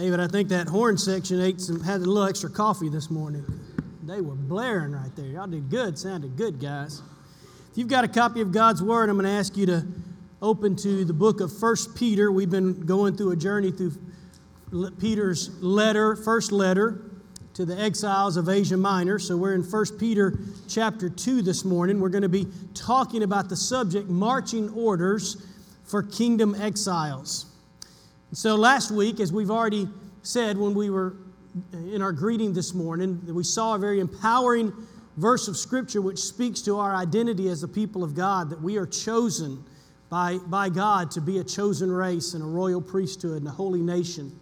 David, I think that horn section ate some, had a little extra coffee this morning. They were blaring right there. Y'all did good, sounded good, guys. If you've got a copy of God's Word, I'm going to ask you to open to the book of First Peter. We've been going through a journey through Peter's letter, first letter to the exiles of Asia Minor. So we're in First Peter chapter 2 this morning. We're going to be talking about the subject marching orders for kingdom exiles. So last week, as we've already said when we were in our greeting this morning, that we saw a very empowering verse of Scripture which speaks to our identity as the people of God, that we are chosen by, by God to be a chosen race and a royal priesthood and a holy nation,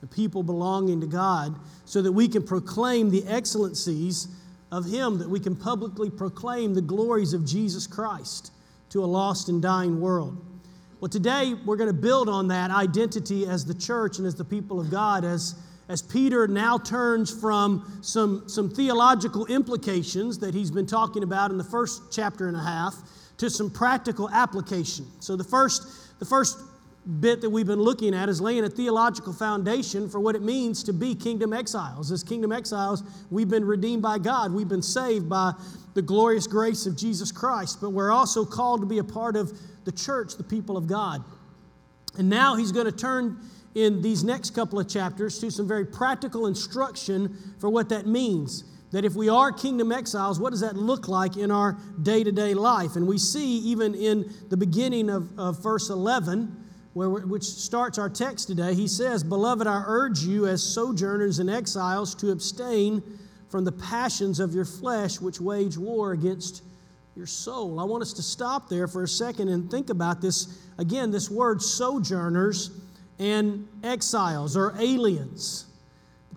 the people belonging to God, so that we can proclaim the excellencies of Him, that we can publicly proclaim the glories of Jesus Christ to a lost and dying world. Well, today we're going to build on that identity as the church and as the people of God as, as Peter now turns from some, some theological implications that he's been talking about in the first chapter and a half to some practical application. So the first, the first bit that we've been looking at is laying a theological foundation for what it means to be kingdom exiles. As kingdom exiles, we've been redeemed by God, we've been saved by the glorious grace of Jesus Christ, but we're also called to be a part of the church, the people of God. And now he's going to turn in these next couple of chapters to some very practical instruction for what that means. That if we are kingdom exiles, what does that look like in our day to day life? And we see even in the beginning of, of verse 11, where, which starts our text today, he says, Beloved, I urge you as sojourners and exiles to abstain from the passions of your flesh which wage war against your soul. I want us to stop there for a second and think about this again, this word sojourners and exiles or aliens.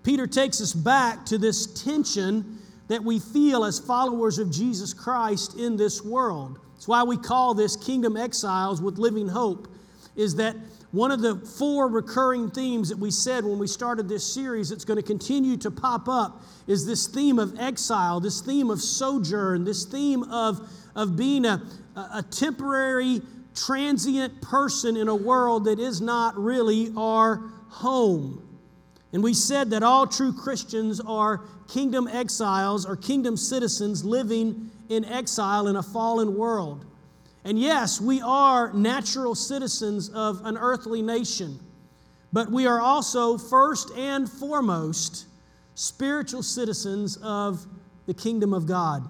Peter takes us back to this tension that we feel as followers of Jesus Christ in this world. It's why we call this kingdom exiles with living hope, is that one of the four recurring themes that we said when we started this series that's going to continue to pop up is this theme of exile, this theme of sojourn, this theme of, of being a, a temporary, transient person in a world that is not really our home. And we said that all true Christians are kingdom exiles or kingdom citizens living in exile in a fallen world. And yes, we are natural citizens of an earthly nation, but we are also, first and foremost, spiritual citizens of the kingdom of God.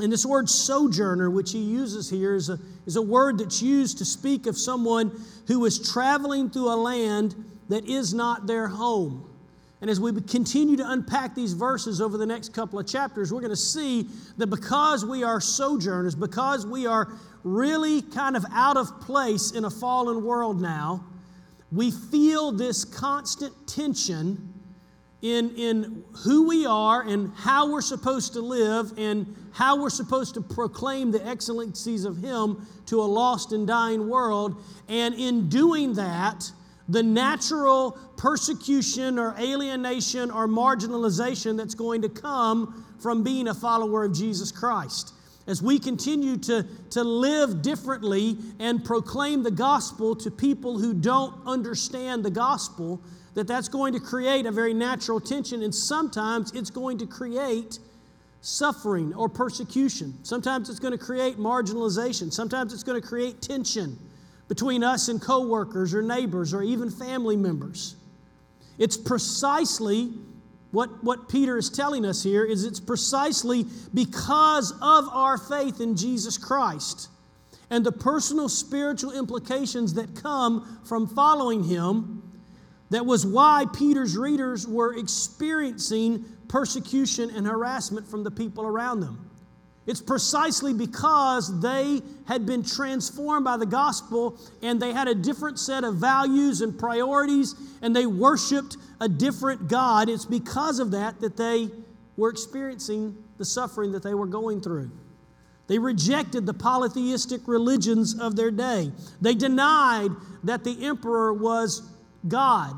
And this word sojourner, which he uses here, is a, is a word that's used to speak of someone who is traveling through a land that is not their home. And as we continue to unpack these verses over the next couple of chapters, we're going to see that because we are sojourners, because we are really kind of out of place in a fallen world now, we feel this constant tension in, in who we are and how we're supposed to live and how we're supposed to proclaim the excellencies of Him to a lost and dying world. And in doing that, the natural persecution or alienation or marginalization that's going to come from being a follower of Jesus Christ. As we continue to, to live differently and proclaim the gospel to people who don't understand the gospel, that that's going to create a very natural tension, and sometimes it's going to create suffering or persecution. Sometimes it's going to create marginalization. Sometimes it's going to create tension between us and coworkers or neighbors or even family members. It's precisely what, what Peter is telling us here is it's precisely because of our faith in Jesus Christ and the personal spiritual implications that come from following him that was why Peter's readers were experiencing persecution and harassment from the people around them. It's precisely because they had been transformed by the gospel and they had a different set of values and priorities and they worshiped a different God. It's because of that that they were experiencing the suffering that they were going through. They rejected the polytheistic religions of their day. They denied that the emperor was God.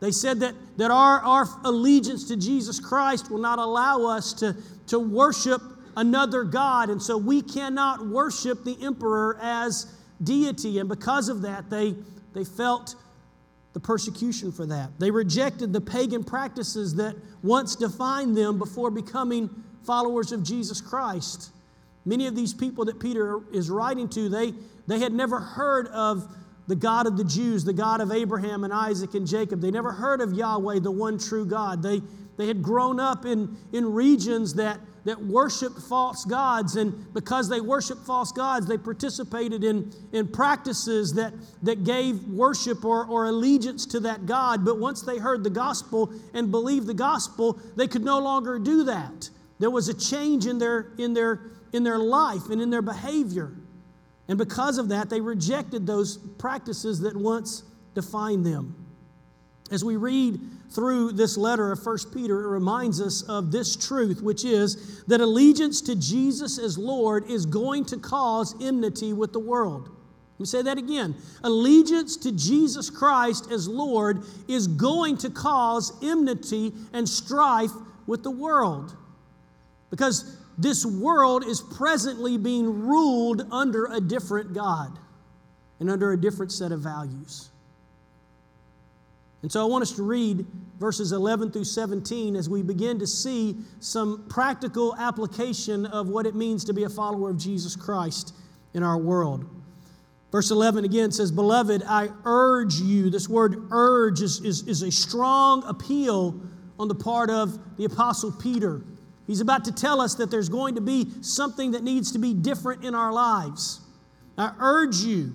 They said that, that our, our allegiance to Jesus Christ will not allow us to, to worship another God, and so we cannot worship the emperor as deity. And because of that, they, they felt the persecution for that. They rejected the pagan practices that once defined them before becoming followers of Jesus Christ. Many of these people that Peter is writing to, they, they had never heard of the God of the Jews, the God of Abraham and Isaac and Jacob. They never heard of Yahweh, the one true God. They, they had grown up in, in regions that, that worshiped false gods, and because they worshiped false gods, they participated in, in practices that, that gave worship or, or allegiance to that God. But once they heard the gospel and believed the gospel, they could no longer do that. There was a change in their, in their, in their life and in their behavior. And because of that, they rejected those practices that once defined them. As we read through this letter of 1 Peter, it reminds us of this truth, which is that allegiance to Jesus as Lord is going to cause enmity with the world. Let me say that again. Allegiance to Jesus Christ as Lord is going to cause enmity and strife with the world. Because this world is presently being ruled under a different God and under a different set of values. And so I want us to read verses 11 through 17 as we begin to see some practical application of what it means to be a follower of Jesus Christ in our world. Verse 11 again says, Beloved, I urge you. This word urge is, is, is a strong appeal on the part of the Apostle Peter. He's about to tell us that there's going to be something that needs to be different in our lives. I urge you,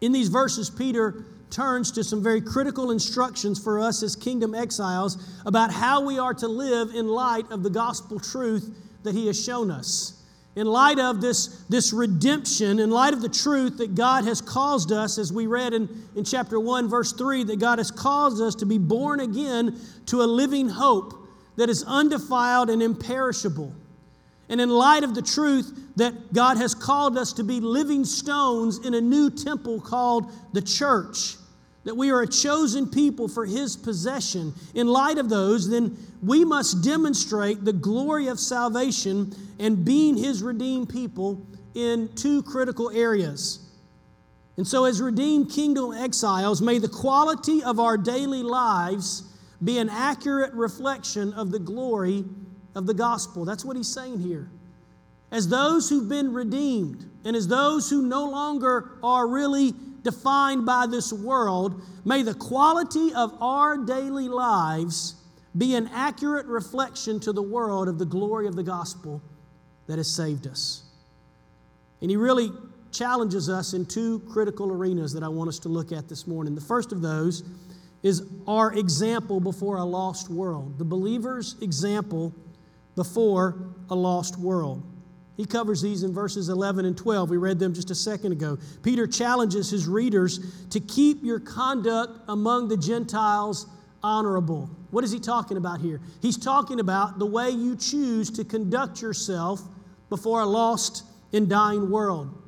In these verses, Peter turns to some very critical instructions for us as kingdom exiles about how we are to live in light of the gospel truth that he has shown us. In light of this, this redemption, in light of the truth that God has caused us, as we read in, in chapter 1, verse 3, that God has caused us to be born again to a living hope that is undefiled and imperishable. And in light of the truth that God has called us to be living stones in a new temple called the church, that we are a chosen people for His possession, in light of those, then we must demonstrate the glory of salvation and being His redeemed people in two critical areas. And so, as redeemed kingdom exiles, may the quality of our daily lives be an accurate reflection of the glory of the gospel. That's what he's saying here. As those who've been redeemed, and as those who no longer are really defined by this world, may the quality of our daily lives be an accurate reflection to the world of the glory of the gospel that has saved us. And he really challenges us in two critical arenas that I want us to look at this morning. The first of those is our example before a lost world, the believer's example before a lost world. He covers these in verses 11 and 12. We read them just a second ago. Peter challenges his readers to keep your conduct among the Gentiles honorable. What is he talking about here? He's talking about the way you choose to conduct yourself before a lost and dying world.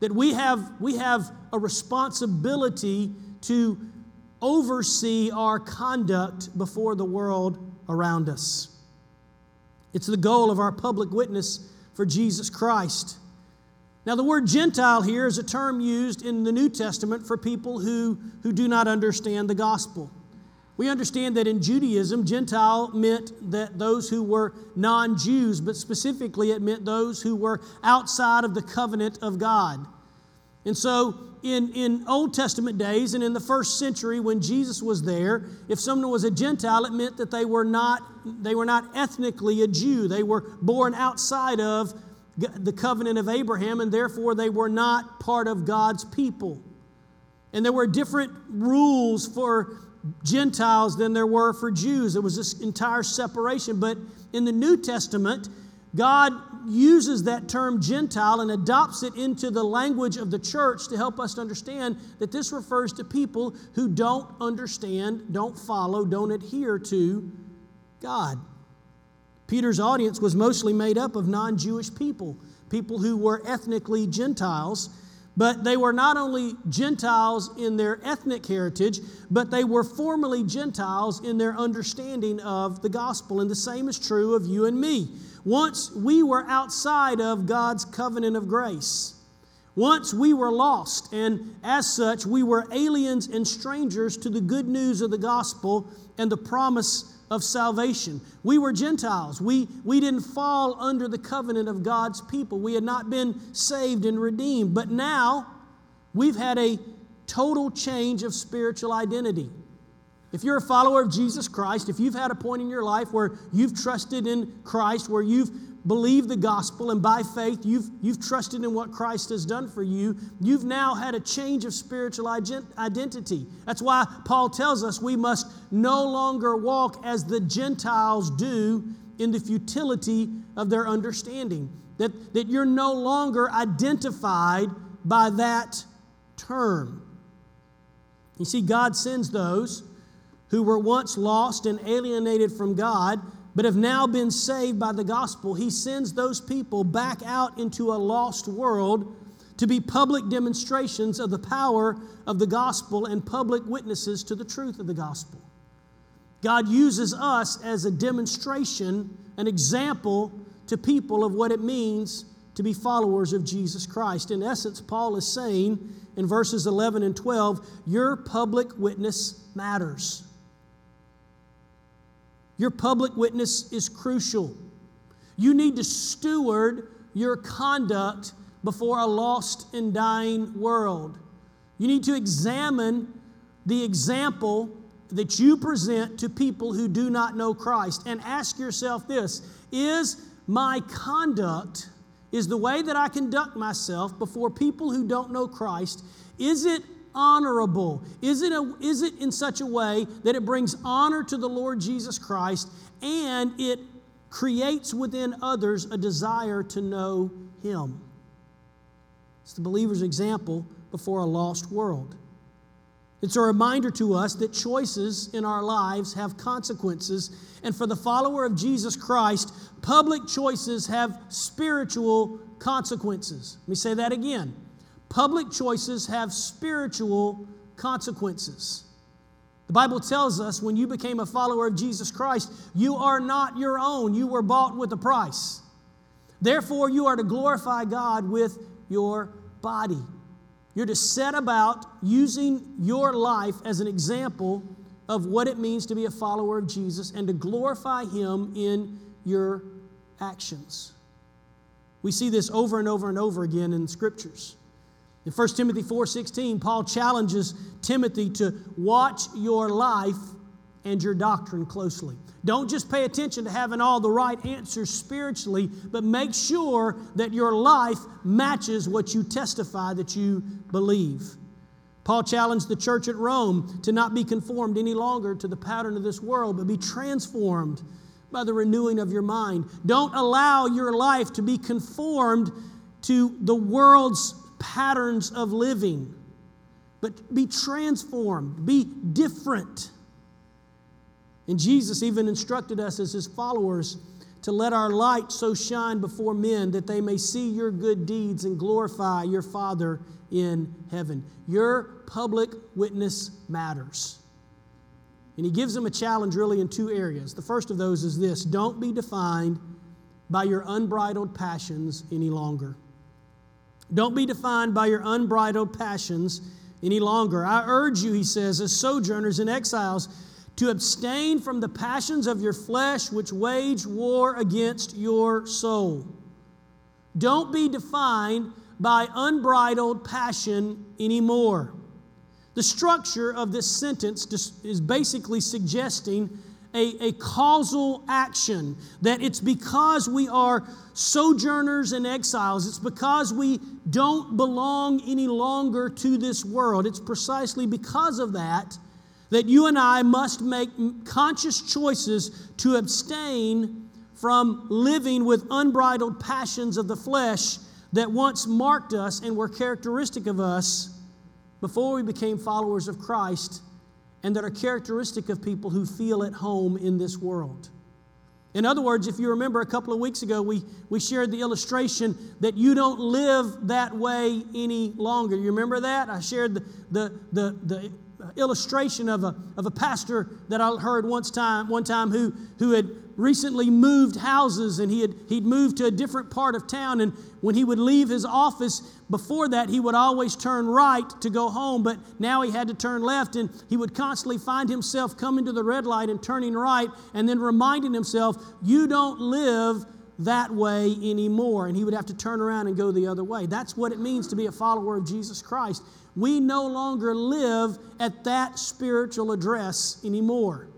That we have, we have a responsibility to oversee our conduct before the world around us. It's the goal of our public witness for Jesus Christ. Now, the word Gentile here is a term used in the New Testament for people who, who do not understand the gospel. We understand that in Judaism, Gentile meant that those who were non Jews, but specifically it meant those who were outside of the covenant of God. And so, in, in Old Testament days and in the first century when Jesus was there, if someone was a Gentile, it meant that they were not, they were not ethnically a Jew. They were born outside of the covenant of Abraham, and therefore they were not part of God's people. And there were different rules for Gentiles than there were for Jews. There was this entire separation. But in the New Testament, God uses that term Gentile and adopts it into the language of the church to help us to understand that this refers to people who don't understand, don't follow, don't adhere to God. Peter's audience was mostly made up of non Jewish people, people who were ethnically Gentiles. But they were not only Gentiles in their ethnic heritage, but they were formerly Gentiles in their understanding of the gospel. And the same is true of you and me. Once we were outside of God's covenant of grace. Once we were lost, and as such, we were aliens and strangers to the good news of the gospel and the promise of salvation. We were Gentiles. We, we didn't fall under the covenant of God's people. We had not been saved and redeemed. But now we've had a total change of spiritual identity. If you're a follower of Jesus Christ, if you've had a point in your life where you've trusted in Christ, where you've believed the gospel and by faith you've, you've trusted in what Christ has done for you, you've now had a change of spiritual identity. That's why Paul tells us we must no longer walk as the Gentiles do in the futility of their understanding. That, that you're no longer identified by that term. You see, God sends those who were once lost and alienated from God, but have now been saved by the gospel, he sends those people back out into a lost world to be public demonstrations of the power of the gospel and public witnesses to the truth of the gospel. God uses us as a demonstration, an example to people of what it means to be followers of Jesus Christ. In essence, Paul is saying in verses 11 and 12, your public witness matters. Your public witness is crucial. You need to steward your conduct before a lost and dying world. You need to examine the example that you present to people who do not know Christ and ask yourself this Is my conduct, is the way that I conduct myself before people who don't know Christ, is it honorable? Is it, a, is it in such a way that it brings honor to the Lord Jesus Christ and it creates within others a desire to know Him? It's the believer's example before a lost world. It's a reminder to us that choices in our lives have consequences. And for the follower of Jesus Christ, public choices have spiritual consequences. Let me say that again. Public choices have spiritual consequences. The Bible tells us when you became a follower of Jesus Christ, you are not your own. You were bought with a price. Therefore, you are to glorify God with your body. You're to set about using your life as an example of what it means to be a follower of Jesus and to glorify Him in your actions. We see this over and over and over again in scriptures. In 1 Timothy 4:16, Paul challenges Timothy to watch your life and your doctrine closely. Don't just pay attention to having all the right answers spiritually, but make sure that your life matches what you testify that you believe. Paul challenged the church at Rome to not be conformed any longer to the pattern of this world, but be transformed by the renewing of your mind. Don't allow your life to be conformed to the world's patterns of living, but be transformed, be different. And Jesus even instructed us as his followers to let our light so shine before men that they may see your good deeds and glorify your Father in heaven. Your public witness matters. And he gives them a challenge really in two areas. The first of those is this don't be defined by your unbridled passions any longer. Don't be defined by your unbridled passions any longer. I urge you, he says, as sojourners and exiles, to abstain from the passions of your flesh which wage war against your soul. Don't be defined by unbridled passion anymore. The structure of this sentence is basically suggesting a, a causal action, that it's because we are sojourners and exiles, it's because we don't belong any longer to this world. It's precisely because of that that you and I must make conscious choices to abstain from living with unbridled passions of the flesh that once marked us and were characteristic of us before we became followers of Christ and that are characteristic of people who feel at home in this world. In other words, if you remember a couple of weeks ago, we, we shared the illustration that you don't live that way any longer. You remember that? I shared the, the, the, the illustration of a, of a pastor that I heard once time, one time who, who had recently moved houses and he had, he'd moved to a different part of town. And when he would leave his office, before that, he would always turn right to go home, but now he had to turn left. And he would constantly find himself coming to the red light and turning right and then reminding himself, You don't live that way anymore. And he would have to turn around and go the other way. That's what it means to be a follower of Jesus Christ. We no longer live at that spiritual address anymore.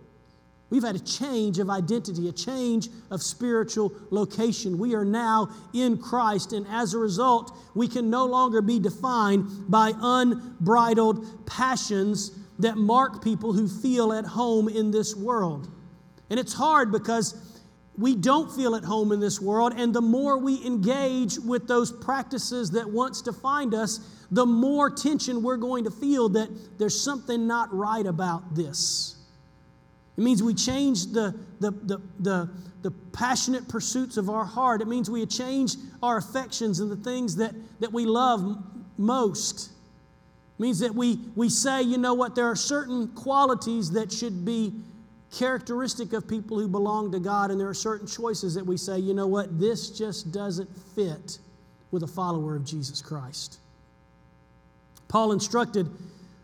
We've had a change of identity, a change of spiritual location. We are now in Christ, and as a result, we can no longer be defined by unbridled passions that mark people who feel at home in this world. And it's hard because we don't feel at home in this world, and the more we engage with those practices that once defined us, the more tension we're going to feel that there's something not right about this. It means we change the, the, the, the, the passionate pursuits of our heart. It means we change our affections and the things that, that we love most. It means that we, we say, you know what, there are certain qualities that should be characteristic of people who belong to God, and there are certain choices that we say, you know what, this just doesn't fit with a follower of Jesus Christ. Paul instructed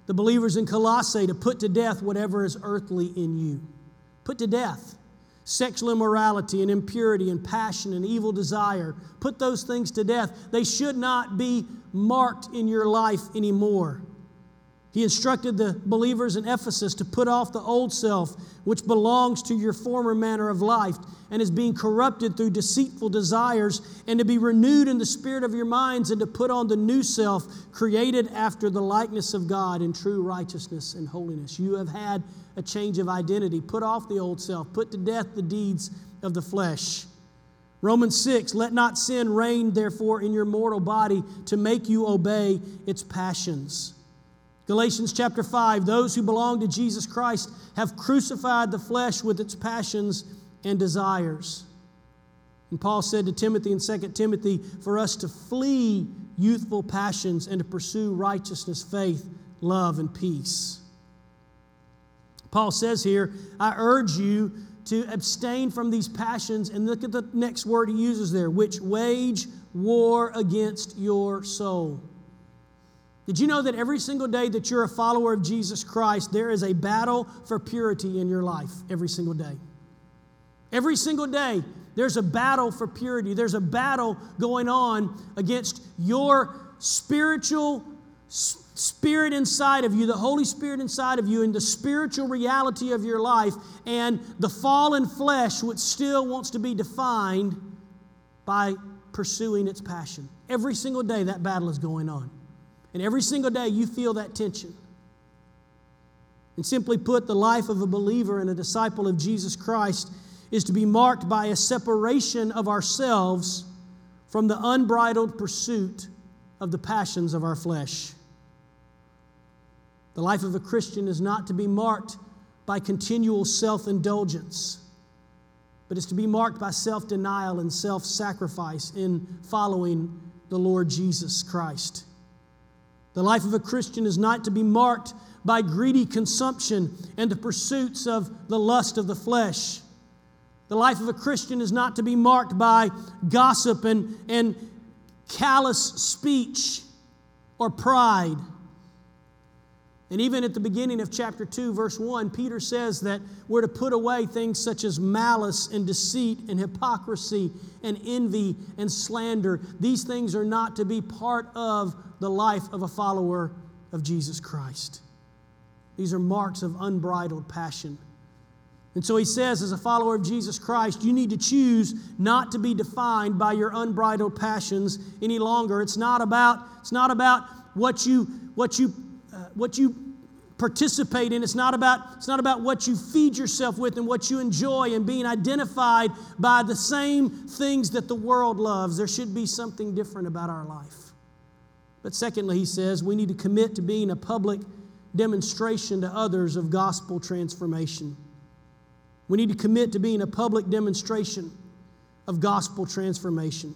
the believers in Colossae to put to death whatever is earthly in you. Put to death sexual immorality and impurity and passion and evil desire. Put those things to death. They should not be marked in your life anymore. He instructed the believers in Ephesus to put off the old self, which belongs to your former manner of life and is being corrupted through deceitful desires, and to be renewed in the spirit of your minds, and to put on the new self, created after the likeness of God in true righteousness and holiness. You have had a change of identity. Put off the old self, put to death the deeds of the flesh. Romans 6, let not sin reign, therefore, in your mortal body to make you obey its passions. Galatians chapter 5 Those who belong to Jesus Christ have crucified the flesh with its passions and desires. And Paul said to Timothy in 2 Timothy for us to flee youthful passions and to pursue righteousness, faith, love, and peace. Paul says here, I urge you to abstain from these passions. And look at the next word he uses there, which wage war against your soul. Did you know that every single day that you're a follower of Jesus Christ, there is a battle for purity in your life every single day? Every single day, there's a battle for purity. There's a battle going on against your spiritual spirit inside of you, the Holy Spirit inside of you, and the spiritual reality of your life, and the fallen flesh, which still wants to be defined by pursuing its passion. Every single day, that battle is going on. And every single day you feel that tension. And simply put, the life of a believer and a disciple of Jesus Christ is to be marked by a separation of ourselves from the unbridled pursuit of the passions of our flesh. The life of a Christian is not to be marked by continual self indulgence, but is to be marked by self denial and self sacrifice in following the Lord Jesus Christ. The life of a Christian is not to be marked by greedy consumption and the pursuits of the lust of the flesh. The life of a Christian is not to be marked by gossip and, and callous speech or pride. And even at the beginning of chapter 2, verse 1, Peter says that we're to put away things such as malice and deceit and hypocrisy and envy and slander. These things are not to be part of the life of a follower of Jesus Christ. These are marks of unbridled passion. And so he says, as a follower of Jesus Christ, you need to choose not to be defined by your unbridled passions any longer. It's not about, it's not about what you, what you uh, what you participate in. It's not about, it's not about what you feed yourself with and what you enjoy and being identified by the same things that the world loves. There should be something different about our life. But secondly, he says we need to commit to being a public demonstration to others of gospel transformation. We need to commit to being a public demonstration of gospel transformation.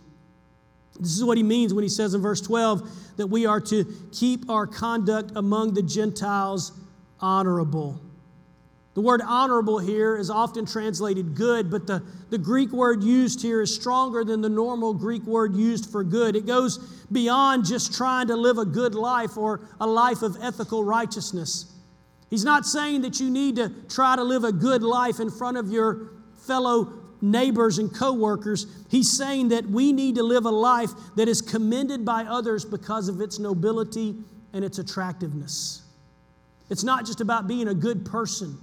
This is what he means when he says in verse 12 that we are to keep our conduct among the Gentiles honorable. The word honorable here is often translated good, but the, the Greek word used here is stronger than the normal Greek word used for good. It goes beyond just trying to live a good life or a life of ethical righteousness. He's not saying that you need to try to live a good life in front of your fellow neighbors and coworkers. He's saying that we need to live a life that is commended by others because of its nobility and its attractiveness. It's not just about being a good person.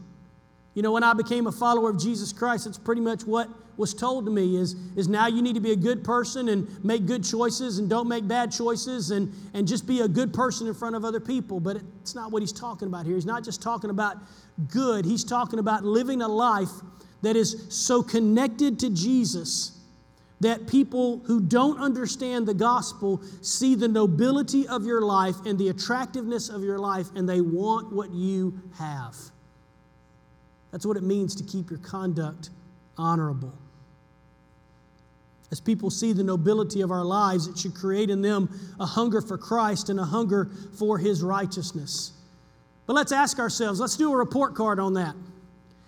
You know, when I became a follower of Jesus Christ, it's pretty much what was told to me is, is now you need to be a good person and make good choices and don't make bad choices and, and just be a good person in front of other people. But it's not what he's talking about here. He's not just talking about good, he's talking about living a life that is so connected to Jesus that people who don't understand the gospel see the nobility of your life and the attractiveness of your life and they want what you have. That's what it means to keep your conduct honorable. As people see the nobility of our lives, it should create in them a hunger for Christ and a hunger for His righteousness. But let's ask ourselves, let's do a report card on that.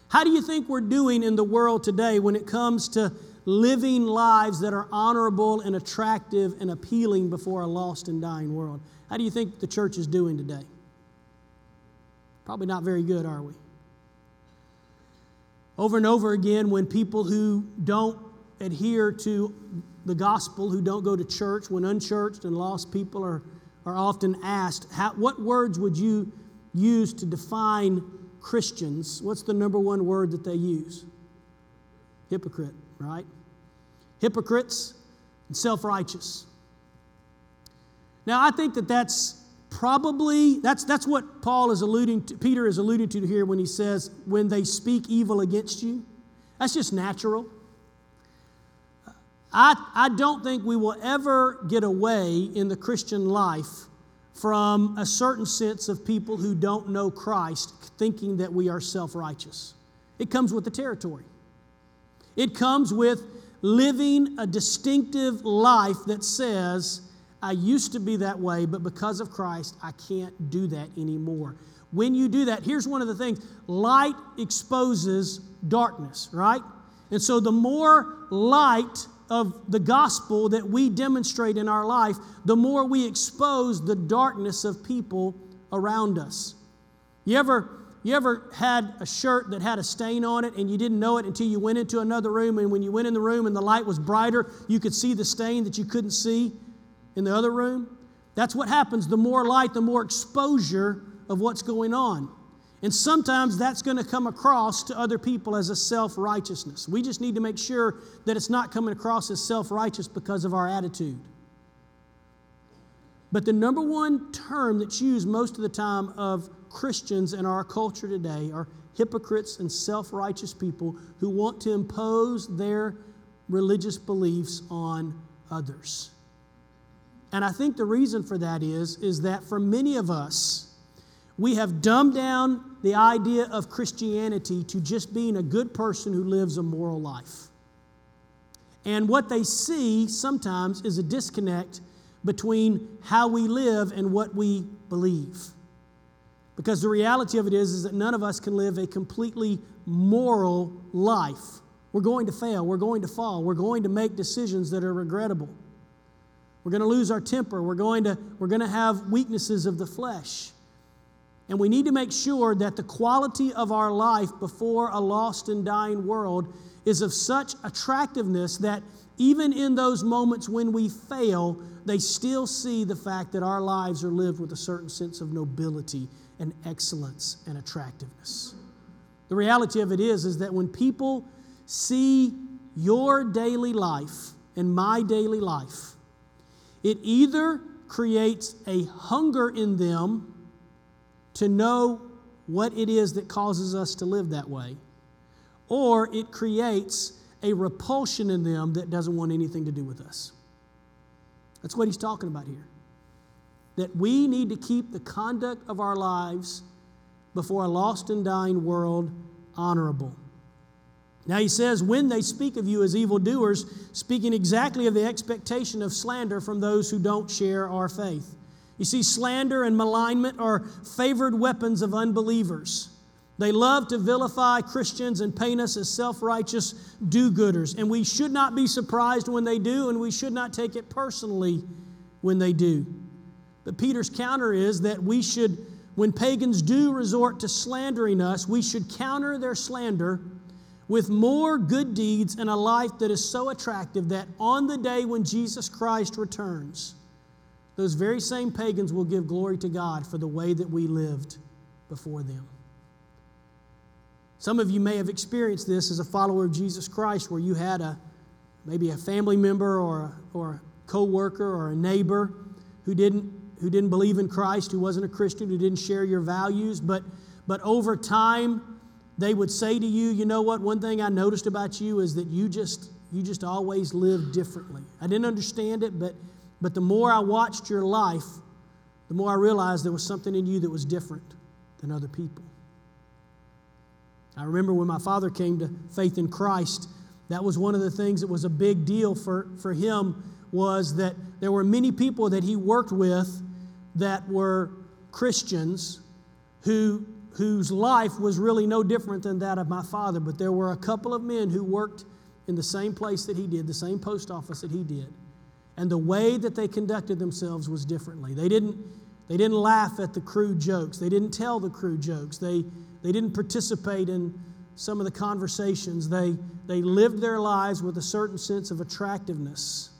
How do you think we're doing in the world today when it comes to living lives that are honorable and attractive and appealing before a lost and dying world? How do you think the church is doing today? Probably not very good, are we? Over and over again, when people who don't adhere to the gospel, who don't go to church, when unchurched and lost people are, are often asked, how, What words would you use to define Christians, what's the number one word that they use? Hypocrite, right? Hypocrites and self righteous. Now, I think that that's probably that's that's what Paul is alluding to Peter is alluding to here when he says when they speak evil against you. That's just natural. I, I don't think we will ever get away in the Christian life from a certain sense of people who don't know Christ thinking that we are self righteous. It comes with the territory, it comes with living a distinctive life that says, I used to be that way, but because of Christ, I can't do that anymore. When you do that, here's one of the things light exposes darkness, right? And so the more light of the gospel that we demonstrate in our life, the more we expose the darkness of people around us. You ever, you ever had a shirt that had a stain on it and you didn't know it until you went into another room? And when you went in the room and the light was brighter, you could see the stain that you couldn't see in the other room? That's what happens. The more light, the more exposure of what's going on. And sometimes that's going to come across to other people as a self righteousness. We just need to make sure that it's not coming across as self righteous because of our attitude. But the number one term that's used most of the time of Christians in our culture today are hypocrites and self righteous people who want to impose their religious beliefs on others. And I think the reason for that is, is that for many of us, we have dumbed down the idea of Christianity to just being a good person who lives a moral life. And what they see sometimes is a disconnect between how we live and what we believe. Because the reality of it is, is that none of us can live a completely moral life. We're going to fail, we're going to fall, we're going to make decisions that are regrettable. We're going to lose our temper, we're going to, we're going to have weaknesses of the flesh. And we need to make sure that the quality of our life before a lost and dying world is of such attractiveness that even in those moments when we fail, they still see the fact that our lives are lived with a certain sense of nobility and excellence and attractiveness. The reality of it is, is that when people see your daily life and my daily life, it either creates a hunger in them to know what it is that causes us to live that way, or it creates a repulsion in them that doesn't want anything to do with us. That's what he's talking about here. That we need to keep the conduct of our lives before a lost and dying world honorable. Now he says, when they speak of you as evildoers, speaking exactly of the expectation of slander from those who don't share our faith. You see, slander and malignment are favored weapons of unbelievers. They love to vilify Christians and paint us as self righteous do gooders. And we should not be surprised when they do, and we should not take it personally when they do. But Peter's counter is that we should, when pagans do resort to slandering us, we should counter their slander with more good deeds and a life that is so attractive that on the day when Jesus Christ returns, those very same pagans will give glory to God for the way that we lived before them. Some of you may have experienced this as a follower of Jesus Christ where you had a maybe a family member or a, or a co-worker or a neighbor who didn't who didn't believe in Christ, who wasn't a Christian, who didn't share your values, but but over time they would say to you, you know what, one thing I noticed about you is that you just you just always lived differently. I didn't understand it, but but the more I watched your life, the more I realized there was something in you that was different than other people. I remember when my father came to faith in Christ, that was one of the things that was a big deal for, for him was that there were many people that he worked with that were Christians who whose life was really no different than that of my father. But there were a couple of men who worked in the same place that he did, the same post office that he did. And the way that they conducted themselves was differently. They didn't, they didn't laugh at the crude jokes, they didn't tell the crude jokes, they, they didn't participate in some of the conversations. They, they lived their lives with a certain sense of attractiveness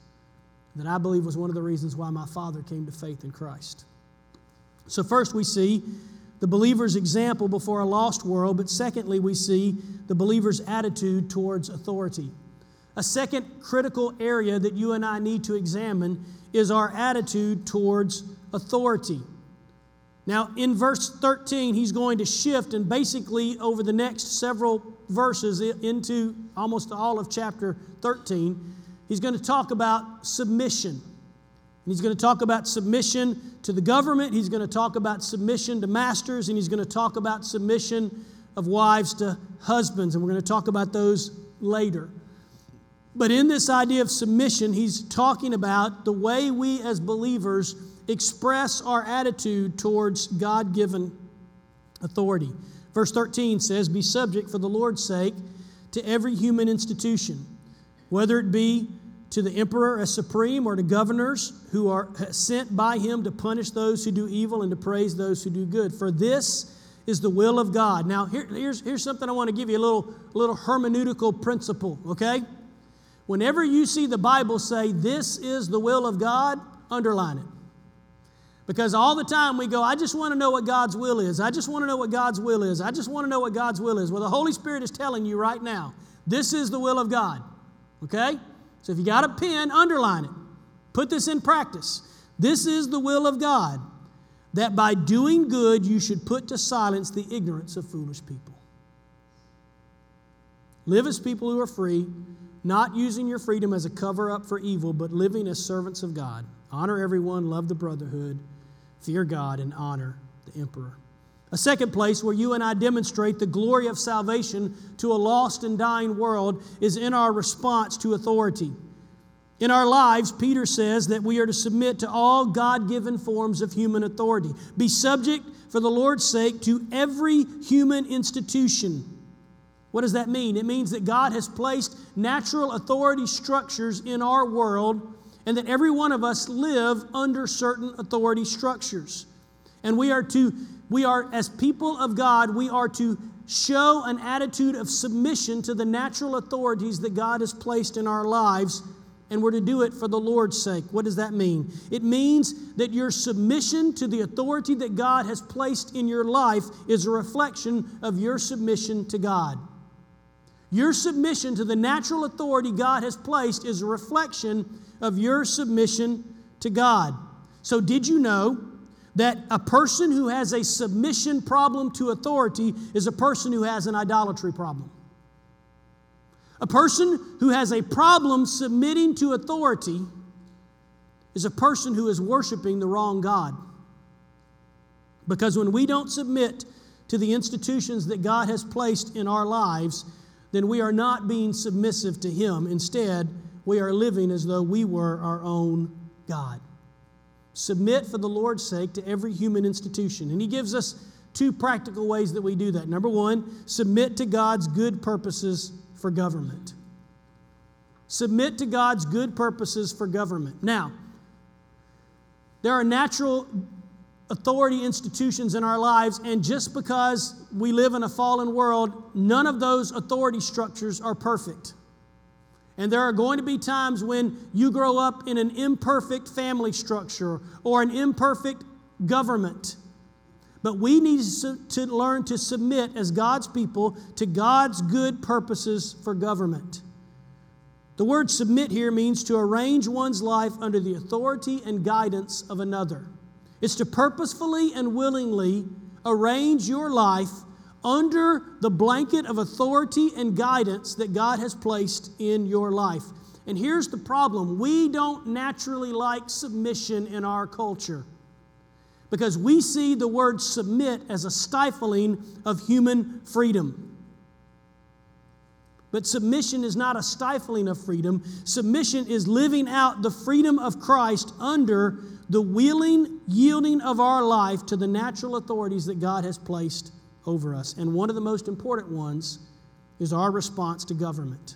that I believe was one of the reasons why my father came to faith in Christ. So, first we see the believer's example before a lost world, but secondly, we see the believer's attitude towards authority. A second critical area that you and I need to examine is our attitude towards authority. Now, in verse 13, he's going to shift, and basically, over the next several verses into almost all of chapter 13, he's going to talk about submission. He's going to talk about submission to the government, he's going to talk about submission to masters, and he's going to talk about submission of wives to husbands, and we're going to talk about those later. But in this idea of submission, he's talking about the way we as believers express our attitude towards God given authority. Verse 13 says, Be subject for the Lord's sake to every human institution, whether it be to the emperor as supreme or to governors who are sent by him to punish those who do evil and to praise those who do good. For this is the will of God. Now, here, here's, here's something I want to give you a little, little hermeneutical principle, okay? Whenever you see the Bible say, This is the will of God, underline it. Because all the time we go, I just want to know what God's will is. I just want to know what God's will is. I just want to know what God's will is. Well, the Holy Spirit is telling you right now, this is the will of God. Okay? So if you got a pen, underline it. Put this in practice. This is the will of God, that by doing good you should put to silence the ignorance of foolish people. Live as people who are free, not using your freedom as a cover up for evil, but living as servants of God. Honor everyone, love the brotherhood, fear God, and honor the emperor. A second place where you and I demonstrate the glory of salvation to a lost and dying world is in our response to authority. In our lives, Peter says that we are to submit to all God given forms of human authority. Be subject, for the Lord's sake, to every human institution. What does that mean? It means that God has placed natural authority structures in our world and that every one of us live under certain authority structures. And we are to we are, as people of God, we are to show an attitude of submission to the natural authorities that God has placed in our lives, and we're to do it for the Lord's sake. What does that mean? It means that your submission to the authority that God has placed in your life is a reflection of your submission to God. Your submission to the natural authority God has placed is a reflection of your submission to God. So, did you know that a person who has a submission problem to authority is a person who has an idolatry problem? A person who has a problem submitting to authority is a person who is worshiping the wrong God. Because when we don't submit to the institutions that God has placed in our lives, then we are not being submissive to Him. Instead, we are living as though we were our own God. Submit for the Lord's sake to every human institution. And He gives us two practical ways that we do that. Number one, submit to God's good purposes for government. Submit to God's good purposes for government. Now, there are natural authority institutions in our lives, and just because we live in a fallen world, none of those authority structures are perfect. And there are going to be times when you grow up in an imperfect family structure or an imperfect government. But we need to learn to submit as God's people to God's good purposes for government. The word submit here means to arrange one's life under the authority and guidance of another. It's to purposefully and willingly arrange your life under the blanket of authority and guidance that God has placed in your life. And here's the problem we don't naturally like submission in our culture because we see the word submit as a stifling of human freedom. But submission is not a stifling of freedom. Submission is living out the freedom of Christ under the willing yielding of our life to the natural authorities that God has placed over us. And one of the most important ones is our response to government.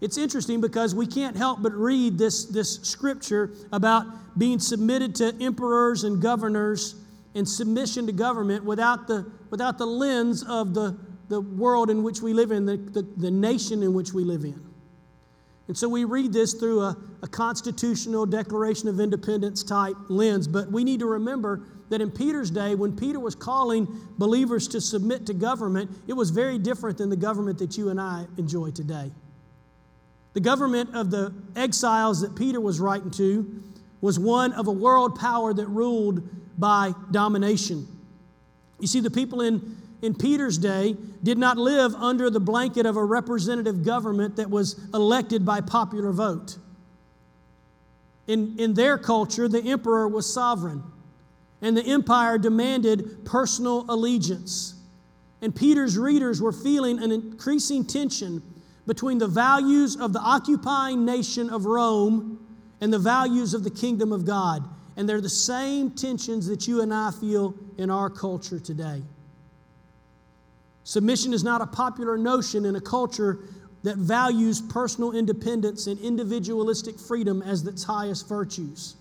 It's interesting because we can't help but read this, this scripture about being submitted to emperors and governors and submission to government without the, without the lens of the, the world in which we live in, the, the, the nation in which we live in. And so we read this through a, a constitutional Declaration of Independence type lens, but we need to remember that in Peter's day, when Peter was calling believers to submit to government, it was very different than the government that you and I enjoy today. The government of the exiles that Peter was writing to was one of a world power that ruled by domination. You see, the people in, in Peter's day did not live under the blanket of a representative government that was elected by popular vote. In, in their culture, the emperor was sovereign, and the empire demanded personal allegiance. And Peter's readers were feeling an increasing tension between the values of the occupying nation of Rome and the values of the kingdom of God. And they're the same tensions that you and I feel in our culture today. Submission is not a popular notion in a culture that values personal independence and individualistic freedom as its highest virtues.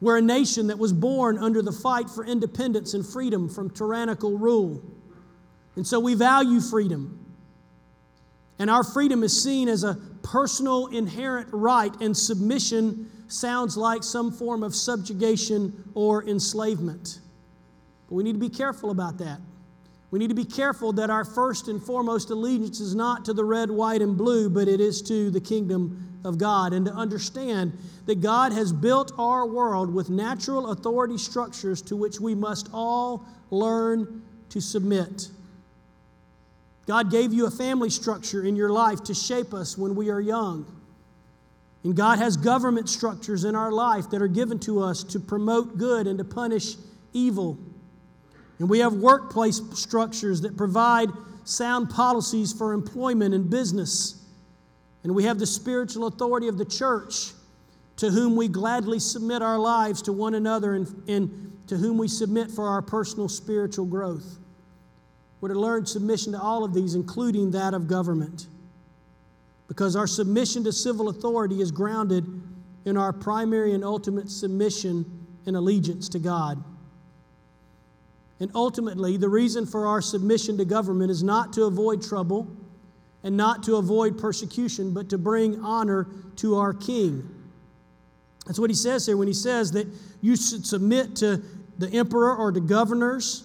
We're a nation that was born under the fight for independence and freedom from tyrannical rule. And so we value freedom. And our freedom is seen as a personal, inherent right, and submission sounds like some form of subjugation or enslavement. But we need to be careful about that. We need to be careful that our first and foremost allegiance is not to the red, white, and blue, but it is to the kingdom of God. And to understand that God has built our world with natural authority structures to which we must all learn to submit. God gave you a family structure in your life to shape us when we are young. And God has government structures in our life that are given to us to promote good and to punish evil. And we have workplace structures that provide sound policies for employment and business. And we have the spiritual authority of the church to whom we gladly submit our lives to one another and, and to whom we submit for our personal spiritual growth. We're to learn submission to all of these, including that of government. Because our submission to civil authority is grounded in our primary and ultimate submission and allegiance to God. And ultimately, the reason for our submission to government is not to avoid trouble and not to avoid persecution, but to bring honor to our King. That's what he says here when he says that you should submit to the emperor or to governors.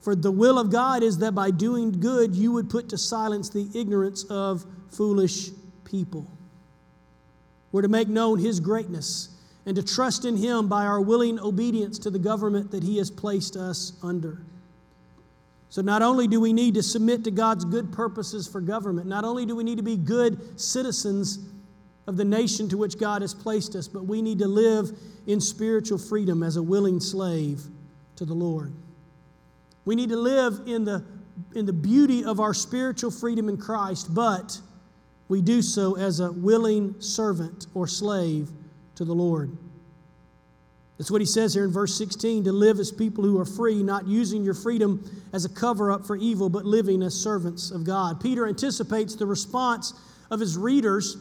For the will of God is that by doing good, you would put to silence the ignorance of foolish people. We're to make known his greatness and to trust in him by our willing obedience to the government that he has placed us under. So, not only do we need to submit to God's good purposes for government, not only do we need to be good citizens of the nation to which God has placed us, but we need to live in spiritual freedom as a willing slave to the Lord. We need to live in the, in the beauty of our spiritual freedom in Christ, but we do so as a willing servant or slave to the Lord. That's what he says here in verse 16 to live as people who are free, not using your freedom as a cover up for evil, but living as servants of God. Peter anticipates the response of his readers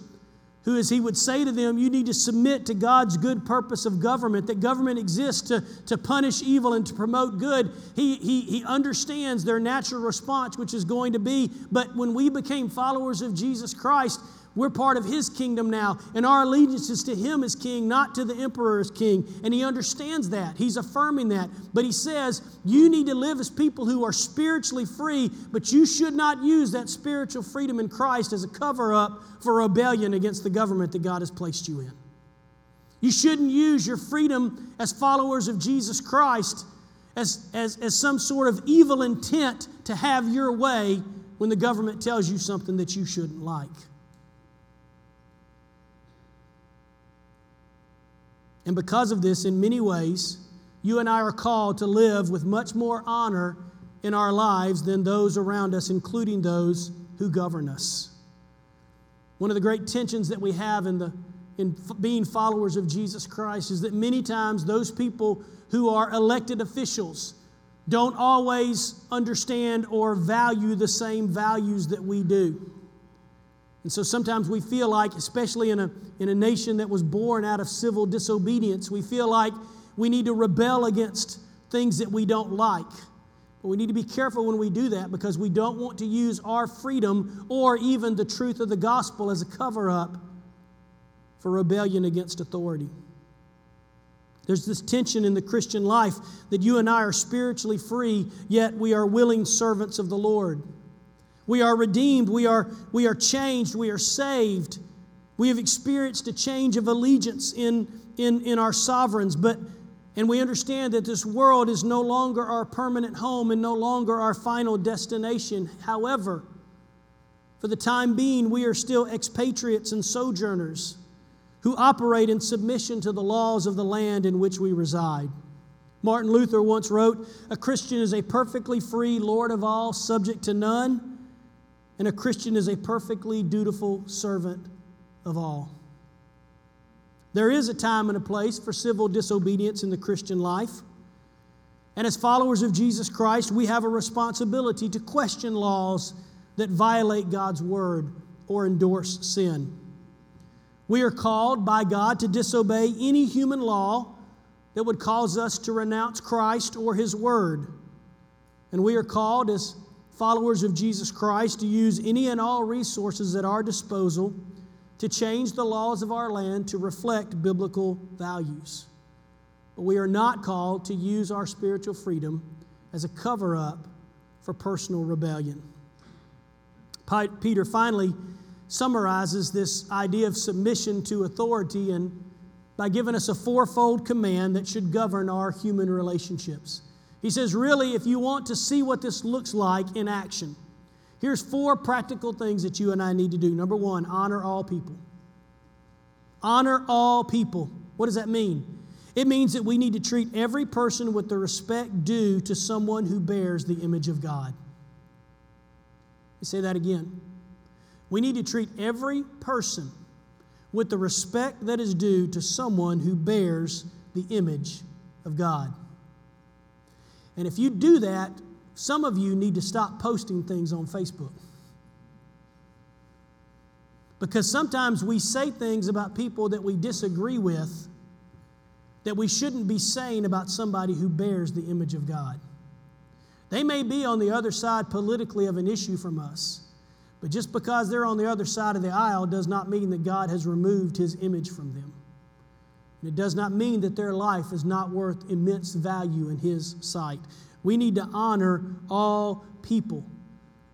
who, as he would say to them, you need to submit to God's good purpose of government, that government exists to, to punish evil and to promote good. He, he, he understands their natural response, which is going to be, but when we became followers of Jesus Christ, we're part of his kingdom now, and our allegiance is to him as king, not to the emperor as king. And he understands that. He's affirming that. But he says, You need to live as people who are spiritually free, but you should not use that spiritual freedom in Christ as a cover up for rebellion against the government that God has placed you in. You shouldn't use your freedom as followers of Jesus Christ as, as, as some sort of evil intent to have your way when the government tells you something that you shouldn't like. And because of this, in many ways, you and I are called to live with much more honor in our lives than those around us, including those who govern us. One of the great tensions that we have in, the, in being followers of Jesus Christ is that many times those people who are elected officials don't always understand or value the same values that we do. And so sometimes we feel like, especially in a, in a nation that was born out of civil disobedience, we feel like we need to rebel against things that we don't like. But we need to be careful when we do that because we don't want to use our freedom or even the truth of the gospel as a cover up for rebellion against authority. There's this tension in the Christian life that you and I are spiritually free, yet we are willing servants of the Lord. We are redeemed. We are, we are changed. We are saved. We have experienced a change of allegiance in, in, in our sovereigns, but and we understand that this world is no longer our permanent home and no longer our final destination. However, for the time being, we are still expatriates and sojourners who operate in submission to the laws of the land in which we reside. Martin Luther once wrote A Christian is a perfectly free Lord of all, subject to none and a Christian is a perfectly dutiful servant of all. There is a time and a place for civil disobedience in the Christian life. And as followers of Jesus Christ, we have a responsibility to question laws that violate God's word or endorse sin. We are called by God to disobey any human law that would cause us to renounce Christ or his word. And we are called as followers of Jesus Christ to use any and all resources at our disposal to change the laws of our land to reflect biblical values. But we are not called to use our spiritual freedom as a cover up for personal rebellion. Peter finally summarizes this idea of submission to authority and by giving us a fourfold command that should govern our human relationships. He says, really, if you want to see what this looks like in action, here's four practical things that you and I need to do. Number one, honor all people. Honor all people. What does that mean? It means that we need to treat every person with the respect due to someone who bears the image of God. I say that again. We need to treat every person with the respect that is due to someone who bears the image of God. And if you do that, some of you need to stop posting things on Facebook. Because sometimes we say things about people that we disagree with that we shouldn't be saying about somebody who bears the image of God. They may be on the other side politically of an issue from us, but just because they're on the other side of the aisle does not mean that God has removed his image from them. It does not mean that their life is not worth immense value in his sight. We need to honor all people.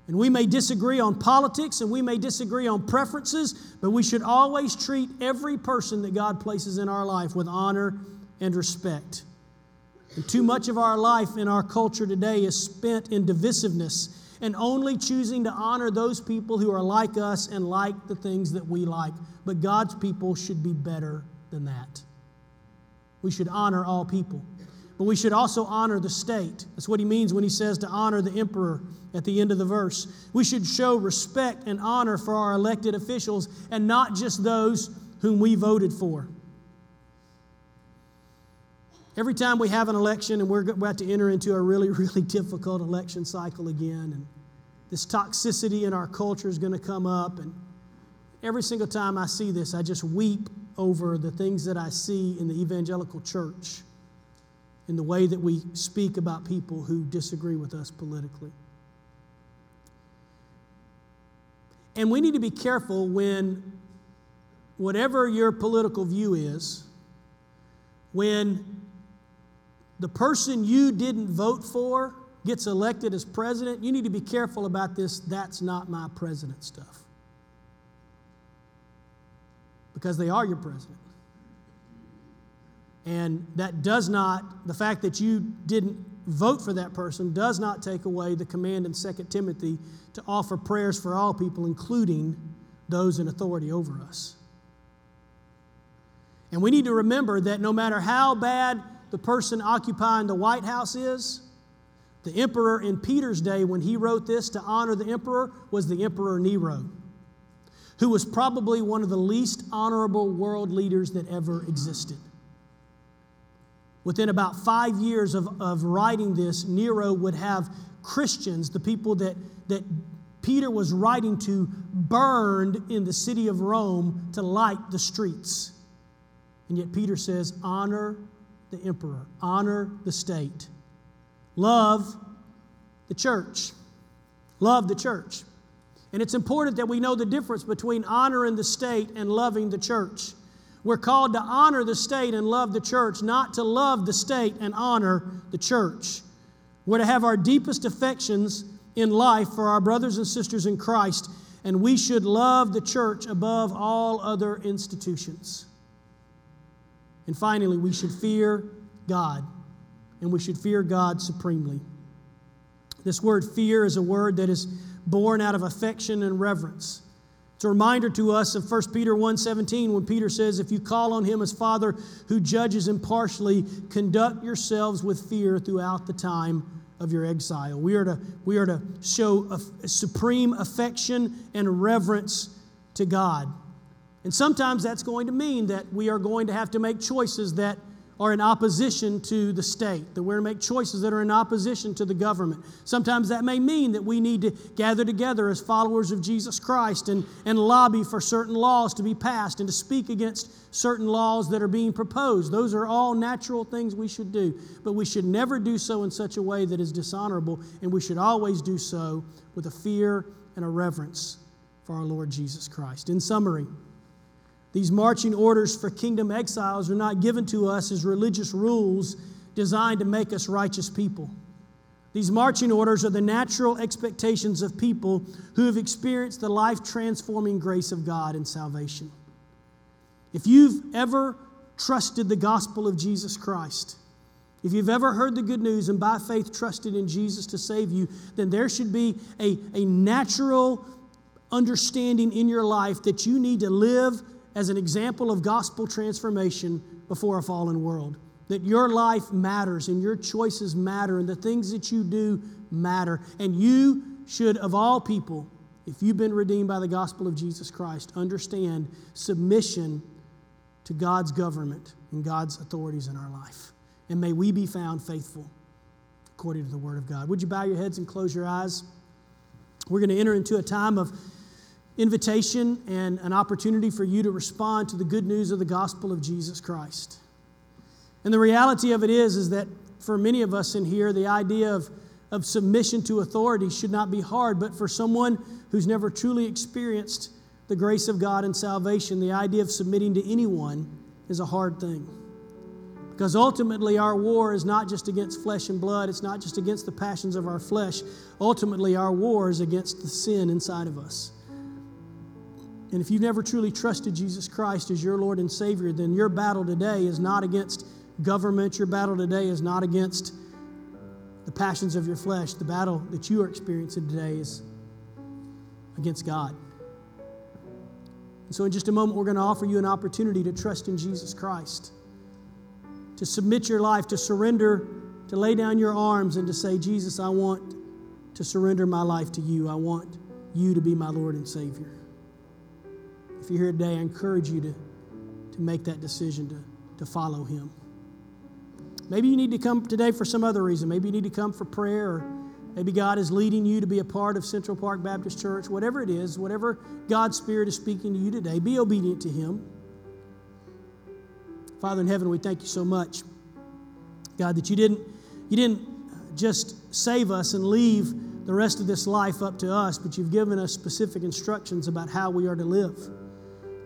And we may disagree on politics and we may disagree on preferences, but we should always treat every person that God places in our life with honor and respect. And too much of our life in our culture today is spent in divisiveness and only choosing to honor those people who are like us and like the things that we like. But God's people should be better than that. We should honor all people. But we should also honor the state. That's what he means when he says to honor the emperor at the end of the verse. We should show respect and honor for our elected officials and not just those whom we voted for. Every time we have an election, and we're about to enter into a really, really difficult election cycle again, and this toxicity in our culture is going to come up. And every single time I see this, I just weep over the things that I see in the evangelical church, in the way that we speak about people who disagree with us politically. And we need to be careful when, whatever your political view is, when the person you didn't vote for gets elected as president, you need to be careful about this. That's not my president stuff. Because they are your president. And that does not, the fact that you didn't vote for that person does not take away the command in 2 Timothy to offer prayers for all people, including those in authority over us. And we need to remember that no matter how bad the person occupying the White House is. The emperor in Peter's day, when he wrote this to honor the emperor, was the Emperor Nero, who was probably one of the least honorable world leaders that ever existed. Within about five years of, of writing this, Nero would have Christians, the people that, that Peter was writing to, burned in the city of Rome to light the streets. And yet Peter says, Honor the emperor, honor the state, love the church. Love the church. And it's important that we know the difference between honoring the state and loving the church. We're called to honor the state and love the church, not to love the state and honor the church. We're to have our deepest affections in life for our brothers and sisters in Christ, and we should love the church above all other institutions. And finally, we should fear God, and we should fear God supremely. This word fear is a word that is born out of affection and reverence. It's a reminder to us of 1 Peter 1:17 when Peter says, "If you call on him as Father who judges impartially, conduct yourselves with fear throughout the time of your exile." We are to, we are to show a, supreme affection and reverence to God. And sometimes that's going to mean that we are going to have to make choices that are in opposition to the state, that we're to make choices that are in opposition to the government. Sometimes that may mean that we need to gather together as followers of Jesus Christ and, and lobby for certain laws to be passed and to speak against certain laws that are being proposed. Those are all natural things we should do, but we should never do so in such a way that is dishonorable, and we should always do so with a fear and a reverence for our Lord Jesus Christ. In summary, these marching orders for kingdom exiles are not given to us as religious rules designed to make us righteous people. These marching orders are the natural expectations of people who have experienced the life transforming grace of God and salvation. If you've ever trusted the gospel of Jesus Christ, if you've ever heard the good news and by faith trusted in Jesus to save you, then there should be a, a natural understanding in your life that you need to live as an example of gospel transformation before a fallen world. That your life matters and your choices matter and the things that you do matter. And you should, of all people, if you've been redeemed by the gospel of Jesus Christ, understand submission to God's government and God's authorities in our life. And may we be found faithful according to the Word of God. Would you bow your heads and close your eyes? We're going to enter into a time of invitation and an opportunity for you to respond to the good news of the gospel of Jesus Christ. And the reality of it is, is that for many of us in here, the idea of, of submission to authority should not be hard, but for someone who's never truly experienced the grace of God and salvation, the idea of submitting to anyone is a hard thing. Because ultimately, our war is not just against flesh and blood, it's not just against the passions of our flesh. Ultimately, our war is against the sin inside of us. And if you've never truly trusted Jesus Christ as your Lord and Savior, then your battle today is not against government, your battle today is not against the passions of your flesh. The battle that you are experiencing today is against God. And so, in just a moment, we're going to offer you an opportunity to trust in Jesus Christ, to submit your life, to surrender, to lay down your arms, and to say, Jesus, I want to surrender my life to you. I want you to be my Lord and Savior. If you're here today, I encourage you to, to make that decision to, to follow Him. Maybe you need to come today for some other reason. Maybe you need to come for prayer or Maybe God is leading you to be a part of Central Park Baptist Church. Whatever it is, whatever God's Spirit is speaking to you today, be obedient to Him. Father in heaven, we thank you so much, God, that you didn't, you didn't just save us and leave the rest of this life up to us, but you've given us specific instructions about how we are to live.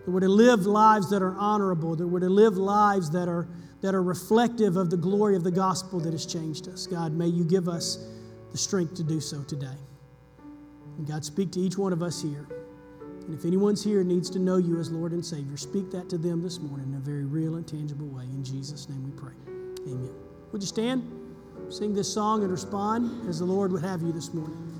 That we're to live lives that are honorable, that we're to live lives that are, that are reflective of the glory of the gospel that has changed us. God, may you give us the strength to do so today. And God, speak to each one of us here. And if anyone's here needs to know you as Lord and Savior, speak that to them this morning in a very real and tangible way. In Jesus' name we pray. Amen. Would you stand, sing this song, and respond as the Lord would have you this morning?